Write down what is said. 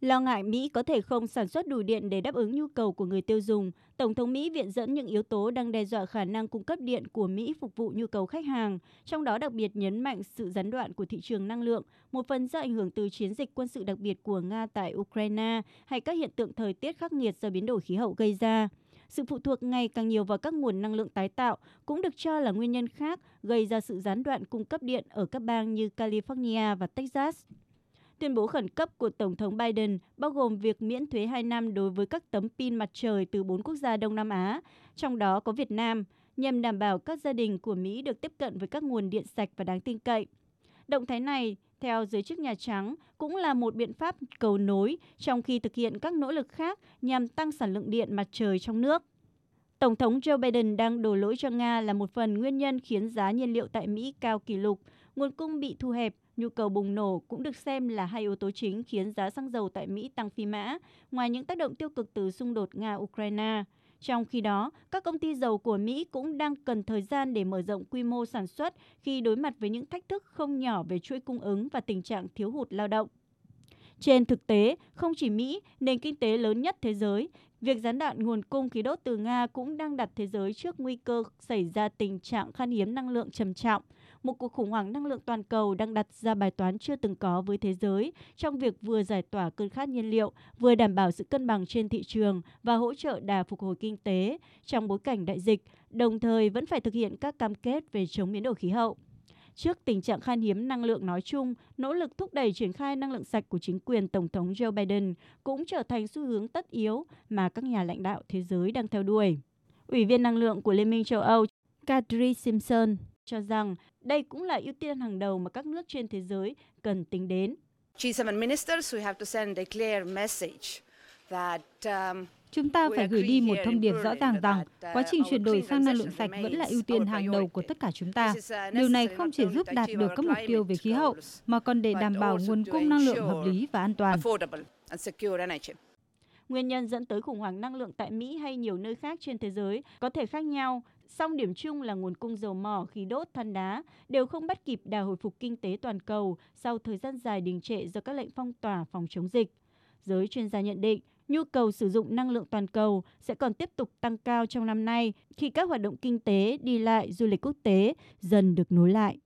Lo ngại Mỹ có thể không sản xuất đủ điện để đáp ứng nhu cầu của người tiêu dùng, Tổng thống Mỹ viện dẫn những yếu tố đang đe dọa khả năng cung cấp điện của Mỹ phục vụ nhu cầu khách hàng, trong đó đặc biệt nhấn mạnh sự gián đoạn của thị trường năng lượng, một phần do ảnh hưởng từ chiến dịch quân sự đặc biệt của Nga tại Ukraine hay các hiện tượng thời tiết khắc nghiệt do biến đổi khí hậu gây ra. Sự phụ thuộc ngày càng nhiều vào các nguồn năng lượng tái tạo cũng được cho là nguyên nhân khác gây ra sự gián đoạn cung cấp điện ở các bang như California và Texas. Tuyên bố khẩn cấp của Tổng thống Biden bao gồm việc miễn thuế 2 năm đối với các tấm pin mặt trời từ bốn quốc gia Đông Nam Á, trong đó có Việt Nam, nhằm đảm bảo các gia đình của Mỹ được tiếp cận với các nguồn điện sạch và đáng tin cậy. Động thái này, theo giới chức Nhà Trắng, cũng là một biện pháp cầu nối trong khi thực hiện các nỗ lực khác nhằm tăng sản lượng điện mặt trời trong nước. Tổng thống Joe Biden đang đổ lỗi cho Nga là một phần nguyên nhân khiến giá nhiên liệu tại Mỹ cao kỷ lục, nguồn cung bị thu hẹp, nhu cầu bùng nổ cũng được xem là hai yếu tố chính khiến giá xăng dầu tại Mỹ tăng phi mã, ngoài những tác động tiêu cực từ xung đột Nga-Ukraine. Trong khi đó, các công ty dầu của Mỹ cũng đang cần thời gian để mở rộng quy mô sản xuất khi đối mặt với những thách thức không nhỏ về chuỗi cung ứng và tình trạng thiếu hụt lao động. Trên thực tế, không chỉ Mỹ, nền kinh tế lớn nhất thế giới, việc gián đoạn nguồn cung khí đốt từ Nga cũng đang đặt thế giới trước nguy cơ xảy ra tình trạng khan hiếm năng lượng trầm trọng. Một cuộc khủng hoảng năng lượng toàn cầu đang đặt ra bài toán chưa từng có với thế giới trong việc vừa giải tỏa cơn khát nhiên liệu, vừa đảm bảo sự cân bằng trên thị trường và hỗ trợ đà phục hồi kinh tế trong bối cảnh đại dịch, đồng thời vẫn phải thực hiện các cam kết về chống biến đổi khí hậu. Trước tình trạng khan hiếm năng lượng nói chung, nỗ lực thúc đẩy triển khai năng lượng sạch của chính quyền Tổng thống Joe Biden cũng trở thành xu hướng tất yếu mà các nhà lãnh đạo thế giới đang theo đuổi. Ủy viên năng lượng của Liên minh châu Âu Kadri Simpson cho rằng đây cũng là ưu tiên hàng đầu mà các nước trên thế giới cần tính đến. G7 ministers, we have to send a clear message that um, Chúng ta phải gửi đi một thông điệp rõ ràng rằng quá trình chuyển đổi sang năng lượng sạch vẫn là ưu tiên hàng đầu của tất cả chúng ta. Điều này không chỉ giúp đạt được các mục tiêu về khí hậu, mà còn để đảm bảo nguồn cung năng lượng hợp lý và an toàn. Nguyên nhân dẫn tới khủng hoảng năng lượng tại Mỹ hay nhiều nơi khác trên thế giới có thể khác nhau, song điểm chung là nguồn cung dầu mỏ, khí đốt, than đá đều không bắt kịp đà hồi phục kinh tế toàn cầu sau thời gian dài đình trệ do các lệnh phong tỏa phòng chống dịch. Giới chuyên gia nhận định, nhu cầu sử dụng năng lượng toàn cầu sẽ còn tiếp tục tăng cao trong năm nay khi các hoạt động kinh tế, đi lại, du lịch quốc tế dần được nối lại.